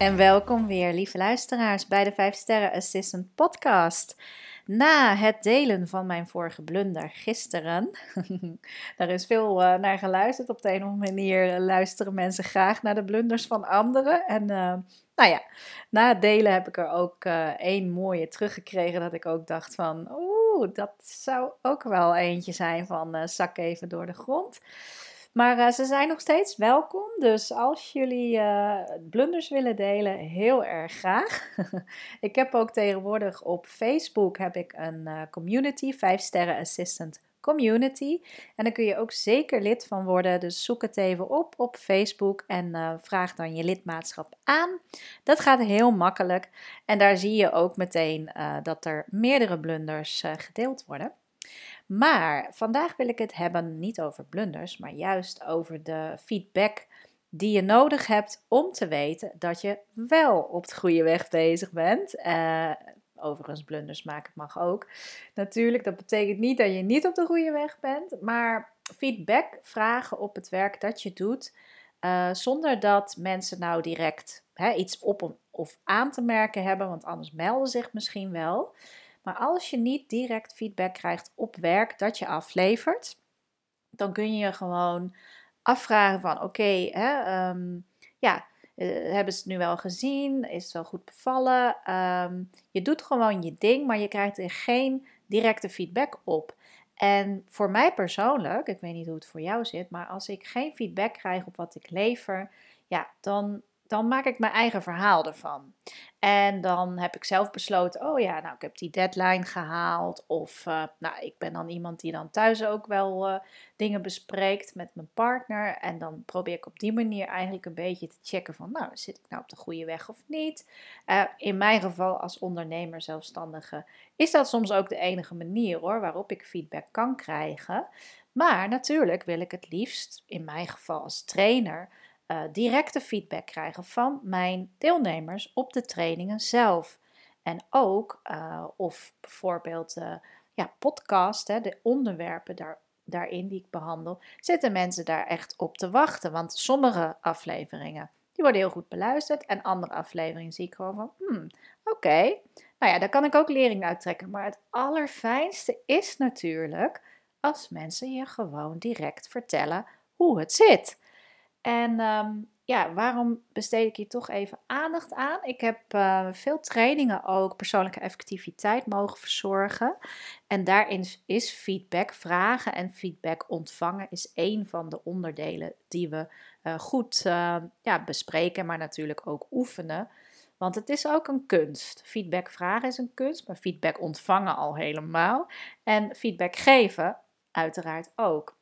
En welkom weer, lieve luisteraars, bij de 5 Sterren Assistant Podcast. Na het delen van mijn vorige blunder gisteren, daar is veel uh, naar geluisterd. Op de een of andere manier luisteren mensen graag naar de blunders van anderen. En uh, nou ja, na het delen heb ik er ook uh, één mooie teruggekregen dat ik ook dacht van, oeh, dat zou ook wel eentje zijn van zak even door de grond. Maar uh, ze zijn nog steeds welkom. Dus als jullie uh, blunders willen delen, heel erg graag. ik heb ook tegenwoordig op Facebook heb ik een uh, community, 5 sterren assistant community. En daar kun je ook zeker lid van worden. Dus zoek het even op op Facebook en vraag dan je lidmaatschap aan. Dat gaat heel makkelijk. En daar zie je ook meteen dat er meerdere blunders gedeeld worden. Maar vandaag wil ik het hebben niet over blunders, maar juist over de feedback die je nodig hebt om te weten dat je wel op de goede weg bezig bent. Uh, overigens, blunders maken mag ook. Natuurlijk, dat betekent niet dat je niet op de goede weg bent, maar feedback vragen op het werk dat je doet, uh, zonder dat mensen nou direct hè, iets op of aan te merken hebben, want anders melden zich misschien wel. Maar als je niet direct feedback krijgt op werk dat je aflevert, dan kun je je gewoon afvragen van oké, ehm, ja, uh, hebben ze het nu wel gezien? Is het wel goed bevallen? Um, je doet gewoon je ding, maar je krijgt er geen directe feedback op. En voor mij persoonlijk, ik weet niet hoe het voor jou zit, maar als ik geen feedback krijg op wat ik lever, ja, dan dan maak ik mijn eigen verhaal ervan. En dan heb ik zelf besloten, oh ja, nou ik heb die deadline gehaald. Of uh, nou, ik ben dan iemand die dan thuis ook wel uh, dingen bespreekt met mijn partner. En dan probeer ik op die manier eigenlijk een beetje te checken van, nou zit ik nou op de goede weg of niet. Uh, in mijn geval als ondernemer, zelfstandige, is dat soms ook de enige manier hoor, waarop ik feedback kan krijgen. Maar natuurlijk wil ik het liefst, in mijn geval als trainer, uh, directe feedback krijgen van mijn deelnemers op de trainingen zelf. En ook uh, of bijvoorbeeld uh, ja, podcast, hè, de onderwerpen daar, daarin die ik behandel, zitten mensen daar echt op te wachten. Want sommige afleveringen die worden heel goed beluisterd en andere afleveringen zie ik gewoon van, hmm, oké, nou ja, daar kan ik ook lering uit trekken. Maar het allerfijnste is natuurlijk als mensen je gewoon direct vertellen hoe het zit. En ehm, ja, waarom besteed ik hier toch even aandacht aan? Ik heb uh, veel trainingen ook persoonlijke effectiviteit mogen verzorgen. En daarin is feedback vragen en feedback ontvangen is één van de onderdelen die we uh, goed uh, ja, bespreken, maar natuurlijk ook oefenen. Want het is ook een kunst. Feedback vragen is een kunst, maar feedback ontvangen al helemaal. En feedback geven uiteraard ook.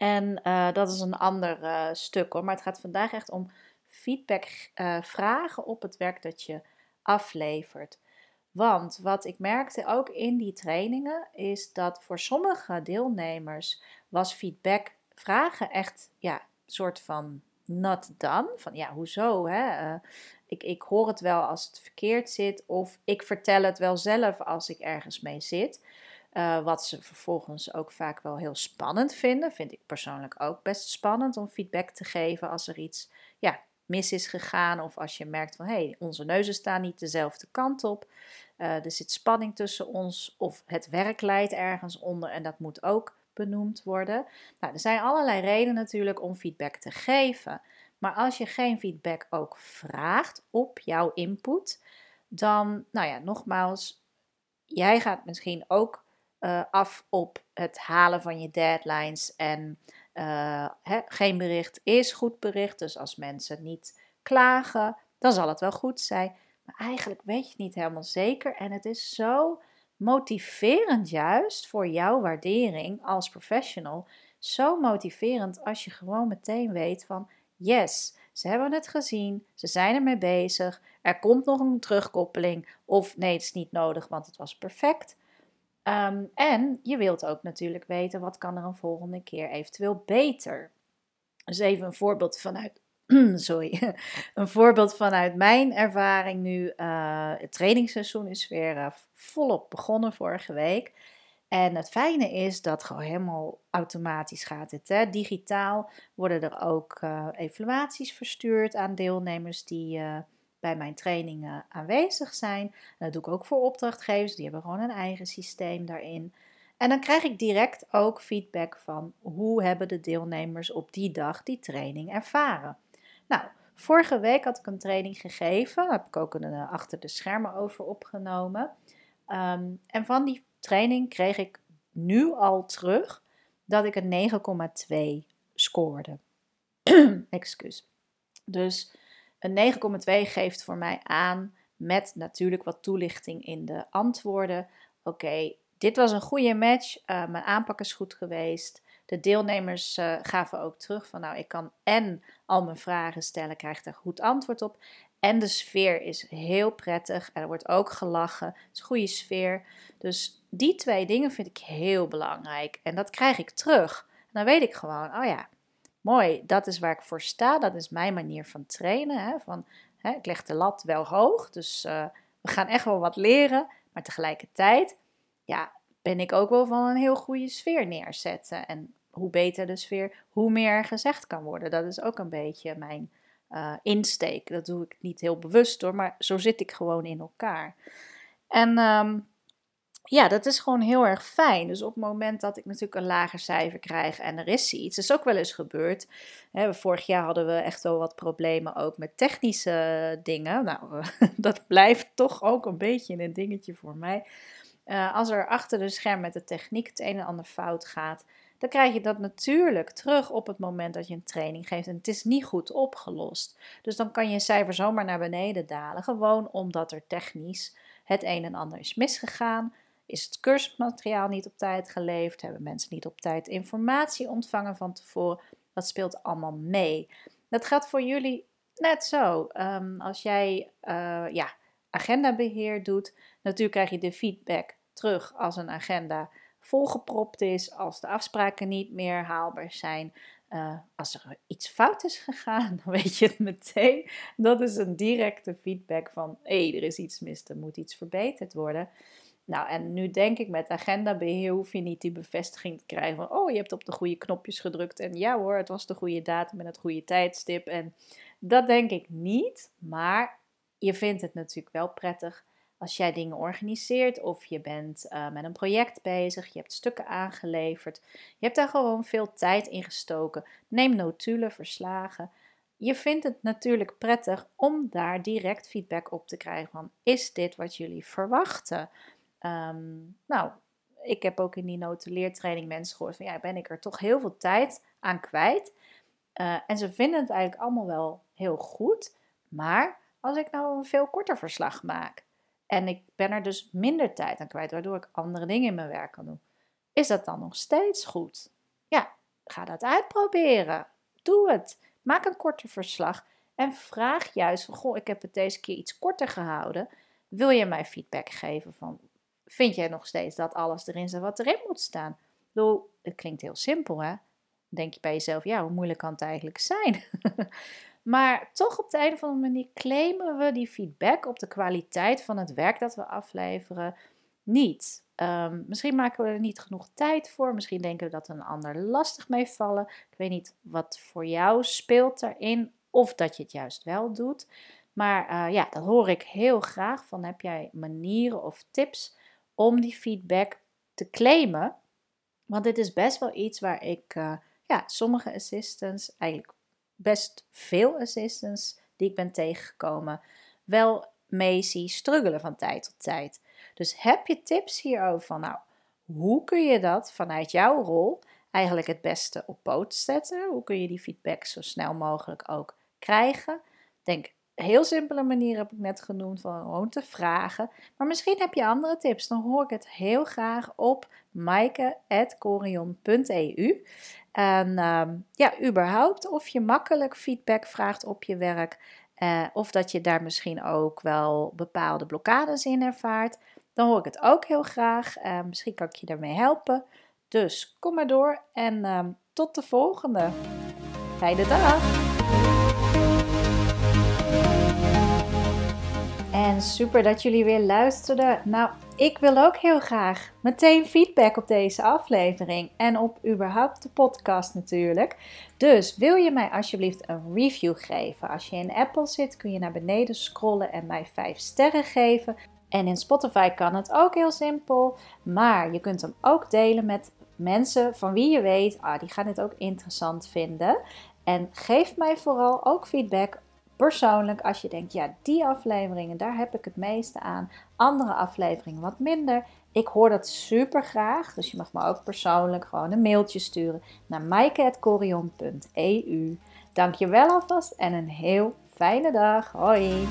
En uh, dat is een ander uh, stuk hoor. Maar het gaat vandaag echt om feedback uh, vragen op het werk dat je aflevert. Want wat ik merkte ook in die trainingen is dat voor sommige deelnemers was feedback vragen echt ja, soort van not done. Van ja, hoezo? Hè? ik, ik hoor het wel als het verkeerd zit of ik vertel het wel zelf als ik ergens mee zit. Uh, wat ze vervolgens ook vaak wel heel spannend vinden. Vind ik persoonlijk ook best spannend om feedback te geven als er iets ja, mis is gegaan. Of als je merkt van hé, hey, onze neuzen staan niet dezelfde kant op. Uh, er zit spanning tussen ons. Of het werk leidt ergens onder en dat moet ook benoemd worden. Nou, er zijn allerlei redenen natuurlijk om feedback te geven. Maar als je geen feedback ook vraagt op jouw input, dan, nou ja, nogmaals, jij gaat misschien ook uh, af op het halen van je deadlines. En uh, geen bericht is goed bericht. Dus als mensen niet klagen, dan zal het wel goed zijn. Maar eigenlijk weet je het niet helemaal zeker. En het is zo motiverend juist voor jouw waardering als professional. Zo motiverend als je gewoon meteen weet van yes, ze hebben het gezien, ze zijn ermee bezig, er komt nog een terugkoppeling of nee, het is niet nodig, want het was perfect. Um, en je wilt ook natuurlijk weten wat kan er een volgende keer eventueel beter. Dus even een voorbeeld vanuit, sorry, een voorbeeld vanuit mijn ervaring nu. Uh, het trainingsseizoen is weer uh, volop begonnen vorige week. En het fijne is dat gewoon helemaal automatisch gaat het. Hè? Digitaal worden er ook uh, evaluaties verstuurd aan deelnemers die bij mijn trainingen aanwezig zijn. Dat doe ik ook voor opdrachtgevers, die hebben gewoon een eigen systeem daarin. En dan krijg ik direct ook feedback van hoe hebben de deelnemers op die dag die training ervaren. Nou, vorige week had ik een training gegeven, daar heb ik ook een uh, achter de schermen over opgenomen. Ehm, en van die training kreeg ik nu al terug dat ik een 9,2 scoorde. Excuus. Dus een 9,2 geeft voor mij aan, met natuurlijk wat toelichting in de antwoorden. Oké, dit was een goede match. Uh, mijn aanpak is goed geweest. De deelnemers uh, gaven ook terug van nou, ik kan en al mijn vragen stellen, krijg er goed antwoord op. En de sfeer is heel prettig. Er wordt ook gelachen. Het is een goede sfeer. Dus die twee dingen vind ik heel belangrijk. En dat krijg ik terug. En dan weet ik gewoon, oh ja, mooi, dat is waar ik voor sta. Dat is mijn manier van trainen. Hè? Van, hè, ik leg de lat wel hoog, dus uh, we gaan echt wel wat leren. Maar tegelijkertijd, ja, ben ik ook wel van een heel goede sfeer neerzetten. En hoe beter de sfeer, hoe meer gezegd kan worden. Dat is ook een beetje mijn uh, insteek. Dat doe ik niet heel bewust hoor, maar zo zit ik gewoon in elkaar. En um, ja, dat is gewoon heel erg fijn. Dus op het moment dat ik natuurlijk een lager cijfer krijg en er is iets, is ook wel eens gebeurd. Hè, vorig jaar hadden we echt wel wat problemen ook met technische dingen. Nou, dat blijft toch ook een beetje een dingetje voor mij. Uh, als er achter de scherm met de techniek het een en ander fout gaat, dan krijg je dat natuurlijk terug op het moment dat je een training geeft en het is niet goed opgelost. Dus dan kan je cijfer zomaar naar beneden dalen, gewoon omdat er technisch het een en ander is misgegaan. Is het cursmateriaal niet op tijd geleverd? Hebben mensen niet op tijd informatie ontvangen van tevoren? Dat speelt allemaal mee. Dat gaat voor jullie net zo. Um, als jij uh, ja, agendabeheer doet, natuurlijk krijg je de feedback terug als een agenda volgepropt is, als de afspraken niet meer haalbaar zijn. Uh, als er iets fout is gegaan, dan weet je het meteen. Dat is een directe feedback van hé, hey, er is iets mis, er moet iets verbeterd worden. Nou, en nu denk ik met agendabeheer hoef je niet die bevestiging te krijgen van, oh, je hebt op de goede knopjes gedrukt en ja hoor, het was de goede datum en het goede tijdstip. En dat denk ik niet, maar je vindt het natuurlijk wel prettig als jij dingen organiseert of je bent uh, met een project bezig, je hebt stukken aangeleverd, je hebt daar gewoon veel tijd in gestoken. Neem notulen, verslagen. Je vindt het natuurlijk prettig om daar direct feedback op te krijgen van is dit wat jullie verwachten? Um, nou, ik heb ook in die notuleertraining mensen gehoord van ja, ben ik er toch heel veel tijd aan kwijt. Uh, en ze vinden het eigenlijk allemaal wel heel goed. Maar als ik nou een veel korter verslag maak en ik ben er dus minder tijd aan kwijt, waardoor ik andere dingen in mijn werk kan doen, is dat dan nog steeds goed? Ja, ga dat uitproberen. Doe het. Maak een korter verslag en vraag juist van, goh, ik heb het deze keer iets korter gehouden. Wil je mij feedback geven van vind jij nog steeds dat alles erin zit wat erin moet staan? Ik het klinkt heel simpel, hè? denk je bij jezelf, ja, hoe moeilijk kan het eigenlijk zijn? maar toch op de een of andere manier claimen we die feedback op de kwaliteit van het werk dat we afleveren niet. Um, misschien maken we er niet genoeg tijd voor. Misschien denken we dat een ander lastig mee vallen. Ik weet niet wat voor jou speelt daarin. Of dat je het juist wel doet. Maar uh, ja, dat hoor ik heel graag. Van heb jij manieren of tips om die feedback te claimen. Want dit is best wel iets waar ik, uh, ja, sommige assistants, eigenlijk best veel assistants die ik ben tegengekomen, wel mee zie struggelen van tijd tot tijd. Dus heb je tips hierover van, nou, hoe kun je dat vanuit jouw rol eigenlijk het beste op poot zetten? Hoe kun je die feedback zo snel mogelijk ook krijgen? Denk heel simpele manier heb ik net genoemd van gewoon te vragen. Maar misschien heb je andere tips. Dan hoor ik het heel graag op maaike.corion.eu. En ehm, ja, überhaupt of je makkelijk feedback vraagt op je werk. Uh, of dat je daar misschien ook wel bepaalde blokkades in ervaart. Dan hoor ik het ook heel graag. Misschien kan ik je daarmee helpen. Dus kom maar door en uh, tot de volgende. Fijne dag! En super dat jullie weer luisterden. Nou, ik wil ook heel graag meteen feedback op deze aflevering en op überhaupt de podcast natuurlijk. Dus wil je mij alsjeblieft een review geven? Als je in Apple zit, kun je naar beneden scrollen en mij 5 sterren geven. En in Spotify kan het ook heel simpel. Maar je kunt hem ook delen met mensen van wie je weet, ah, die gaan het ook interessant vinden. En geef mij vooral ook feedback persoonlijk als je denkt, ja, die afleveringen, daar heb ik het meeste aan. Andere afleveringen wat minder. Ik hoor dat super graag. Dus je mag me ook persoonlijk gewoon een mailtje sturen naar maaike.corion.eu. Dank je wel alvast en een heel fijne dag. Hoi!